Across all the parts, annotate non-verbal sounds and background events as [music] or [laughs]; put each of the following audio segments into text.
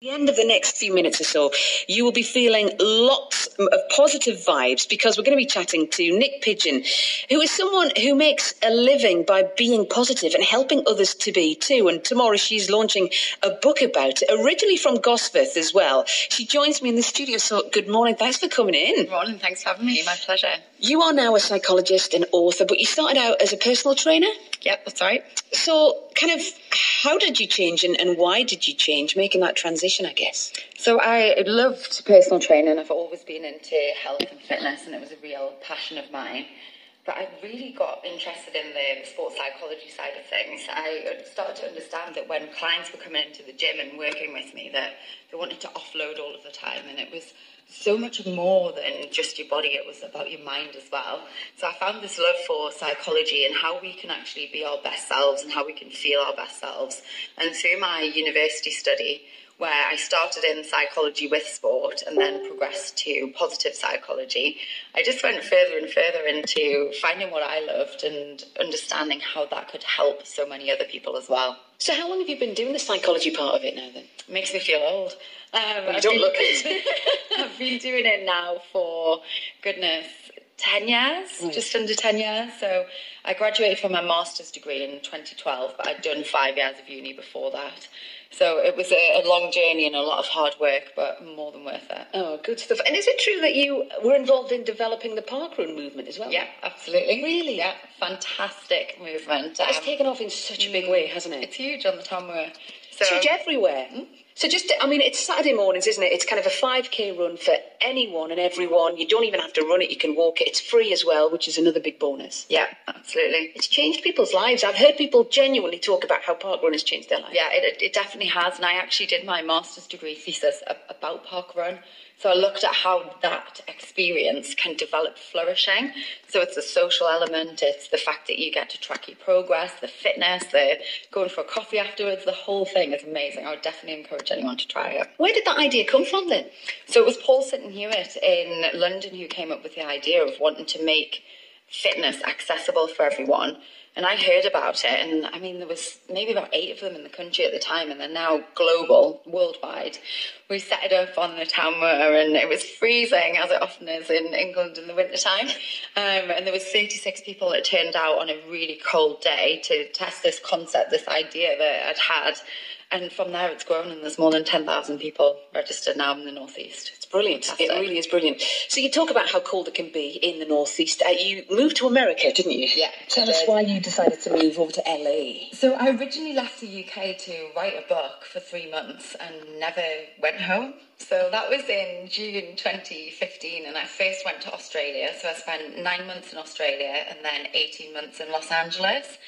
the end of the next few minutes or so, you will be feeling lots of positive vibes because we're going to be chatting to Niyc Pidgeon, who is someone who makes a living by being positive and helping others to be too. And tomorrow she's launching a book about it, originally from Gosforth as well. She joins me in the studio. So, good morning. Thanks for coming in. Good morning. Thanks for having me. My pleasure. You are now a psychologist and author, but you started out as a personal trainer? Yep, that's right. So, kind of, how did you change and, and why did you change, making that transition, I guess? So, I loved personal training. I've always been into health and fitness, and it was a real passion of mine. But I really got interested in the sports psychology side of things. I started to understand that when clients were coming into the gym and working with me, that they wanted to offload all of the time, and it was so much more than just your body, it was about your mind as well. So I found this love for psychology and how we can actually be our best selves and how we can feel our best selves. And through my university study, where I started in psychology with sport and then progressed to positive psychology, I just went further and further into finding what I loved and understanding how that could help so many other people as well. So, how long have you been doing the psychology part of it now then? It makes me feel old. Um, you I've don't been, look it. [laughs] I've been doing it now for goodness 10 years, just under 10 years. So I graduated from my master's degree in 2012, but I'd done five years of uni before that. So it was a, a, long journey and a lot of hard work, but more than worth it. Oh, good stuff. And is it true that you were involved in developing the parkrun movement as well? Yeah, absolutely. Really? Yeah, fantastic movement. It's um, taken off in such a big way, hasn't it? It's huge on the Town Moor. So, it's huge everywhere. Hmm? So just, I mean, it's Saturday mornings, isn't it? It's kind of a 5k run for anyone and everyone. You don't even have to run it; you can walk it. It's free as well, which is another big bonus. Yeah, absolutely. It's changed people's lives. I've heard people genuinely talk about how park run has changed their lives. Yeah, it, it definitely has. And I actually did my master's degree thesis about park run. So I looked at how that experience can develop flourishing. So it's the social element, it's the fact that you get to track your progress, the fitness, the going for a coffee afterwards, the whole thing is amazing. I would definitely encourage anyone to try it. Where did that idea come from then? So it was Paul Sinton-Hewitt in London who came up with the idea of wanting to make fitness accessible for everyone. And I heard about it, and I mean, there was maybe about eight of them in the country at the time, and they're now global, worldwide. We set it up on the Town Moor, and it was freezing, as it often is in England in the wintertime. Um, and there was 36 people that turned out on a really cold day to test this concept, this idea that I'd had. And from there, it's grown, and there's more than 10,000 people registered now in the Northeast. It's brilliant. Fantastic. It really is brilliant. So, you talk about how cold it can be in the Northeast. Uh, you moved to America, didn't you? Yeah. Tell us why you decided to move over to LA. So, I originally left the UK to write a book for three months and never went home. So, that was in June 2015, and I first went to Australia. So, I spent nine months in Australia and then 18 months in Los Angeles.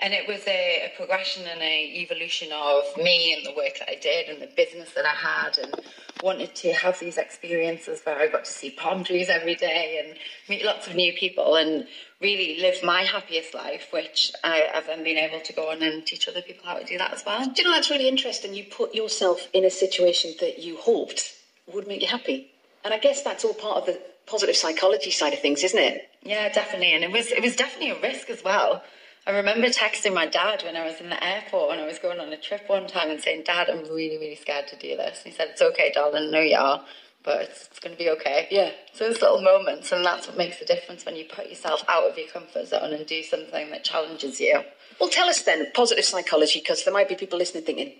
And it was a, a progression and a evolution of me and the work that I did and the business that I had and wanted to have these experiences where I got to see palm trees every day and meet lots of new people and really live my happiest life, which I, have then been able to go on and teach other people how to do that as well. Do you know that's really interesting? You put yourself in a situation that you hoped would make you happy. And I guess that's all part of the positive psychology side of things, isn't it? Yeah, definitely. And it was it was definitely a risk as well. I remember texting my dad when I was in the airport when I was going on a trip one time and saying, Dad, I'm really, really scared to do this. And he said, It's okay, darling, no, you are, but it's, it's going to be okay. Yeah. So those little moments, and that's what makes the difference when you put yourself out of your comfort zone and do something that challenges you. Well, tell us then, positive psychology, because there might be people listening thinking,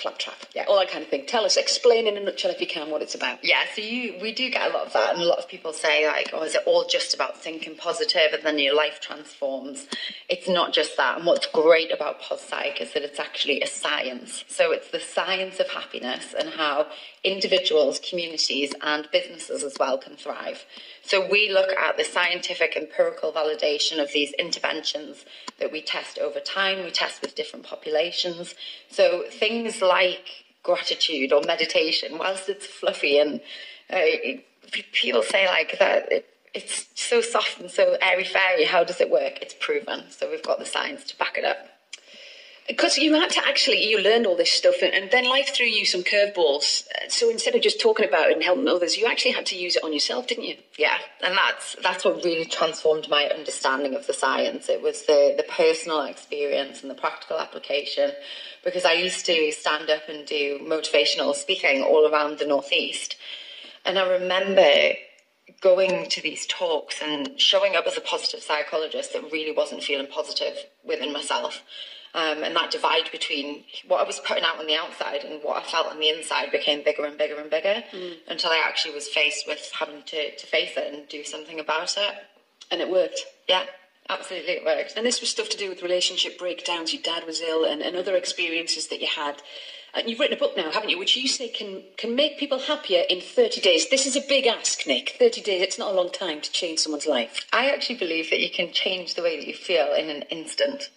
claptrap, yeah, all that kind of thing. Tell us, explain in a nutshell if you can what it's about. Yeah, so you we do get a lot of that, and a lot of people say like, "Oh, is it all just about thinking positive and then your life transforms?" It's not just that. And what's great about PosPsych is that it's actually a science. So it's the science of happiness and how individuals, communities, and businesses as well can thrive. So we look at the scientific empirical validation of these interventions that we test over time. We test with different populations. So things like gratitude or meditation, whilst it's fluffy and uh, people say like that it, it's so soft and so airy fairy, how does it work? It's proven. So we've got the science to back it up. Because you had to actually, you learned all this stuff, and, and then life threw you some curveballs. So instead of just talking about it and helping others, you actually had to use it on yourself, didn't you? Yeah, and that's that's what really transformed my understanding of the science. It was the the personal experience and the practical application. Because I used to stand up and do motivational speaking all around the northeast, and I remember going to these talks and showing up as a positive psychologist that really wasn't feeling positive within myself. Um, and that divide between what I was putting out on the outside and what I felt on the inside became bigger and bigger and bigger until I actually was faced with having to, to face it and do something about it. And it worked. Yeah, absolutely, it worked. And this was stuff to do with relationship breakdowns. Your dad was ill, and, and other experiences that you had. And you've written a book now, haven't you, which you say can can make people happier in 30 days. This is a big ask, Niyc. 30 days, it's not a long time to change someone's life. I actually believe that you can change the way that you feel in an instant.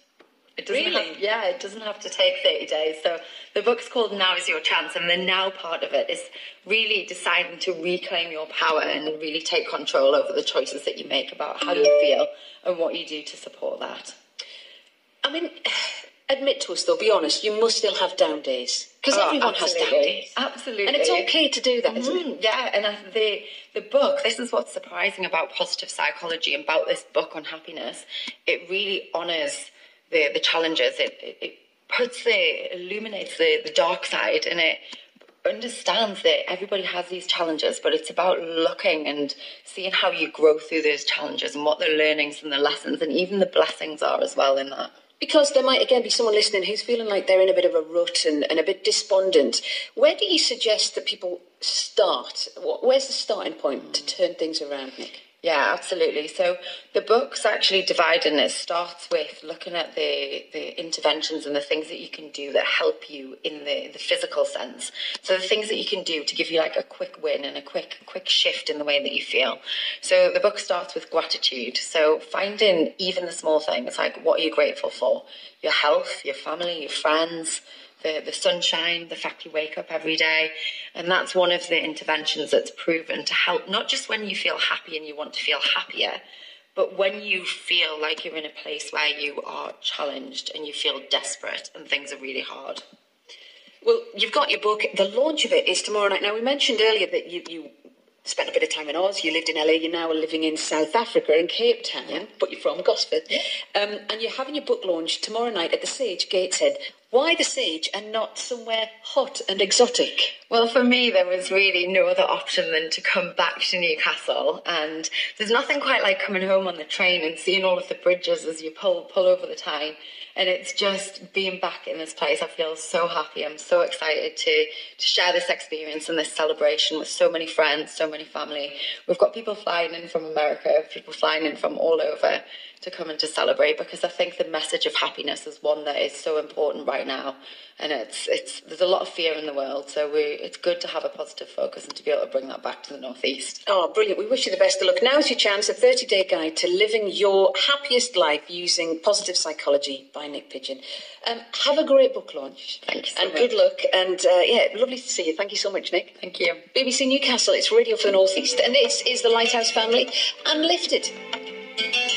It doesn't Really? Have, yeah, it doesn't have to take 30 days. So the book's called Now is Your Chance, and the now part of it is really deciding to reclaim your power and really take control over the choices that you make about how you feel and what you do to support that. I mean, [sighs] admit to us though, be honest, you must still have down days. Because Oh, everyone has down days. Absolutely. And it's okay to do that, isn't it? Mm, yeah, and I, the the book. This is what's surprising about positive psychology and about this book on happiness. It really honors the the challenges. It it, it puts the illuminates the the dark side, and it understands that everybody has these challenges, but it's about looking and seeing how you grow through those challenges and what the learnings and the lessons and even the blessings are as well in that. Because there might again be someone listening who's feeling like they're in a bit of a rut and, and a bit despondent. Where do you suggest that people start? Where's the starting point to turn things around, Niyc? Yeah, absolutely. So the book's actually divided and it starts with looking at the, the interventions and the things that you can do that help you in the, the physical sense. So the things that you can do to give you like a quick win and a quick quick shift in the way that you feel. So the book starts with gratitude. So finding even the small things like what are you grateful for? Your health, your family, your friends, the, the sunshine, the fact you wake up every day. And that's one of the interventions that's proven to help, not just when you feel happy and you want to feel happier, but when you feel like you're in a place where you are challenged and you feel desperate and things are really hard. Well, you've got your book. The launch of it is tomorrow night. Now, we mentioned earlier that you, you spent a bit of time in Oz. You lived in LA. You're now living in South Africa, in Cape Town, but you're from Gosforth. Um, and you're having your book launch tomorrow night at the Sage, Gateshead. Why the Sage and not somewhere hot and exotic? Well, for me, there was really no other option than to come back to Newcastle. And there's nothing quite like coming home on the train and seeing all of the bridges as you pull pull over the Tyne. And it's just being back in this place. I feel so happy. I'm so excited to to share this experience and this celebration with so many friends, so many family. We've got people flying in from America, people flying in from all over to come and to celebrate because I think the message of happiness is one that is so important right now. And it's it's there's a lot of fear in the world, so we it's good to have a positive focus and to be able to bring that back to the northeast. Oh, brilliant. We wish you the best of luck. Now's your chance a 30 day guide to living your happiest life using positive psychology by Niyc Pidgeon. Um, have a great book launch. Thank you so And much. good luck. And uh, yeah, lovely to see you. Thank you so much, Niyc. Thank you. BBC Newcastle, it's Radio for the Northeast, and this is the Lighthouse family, and Lifted.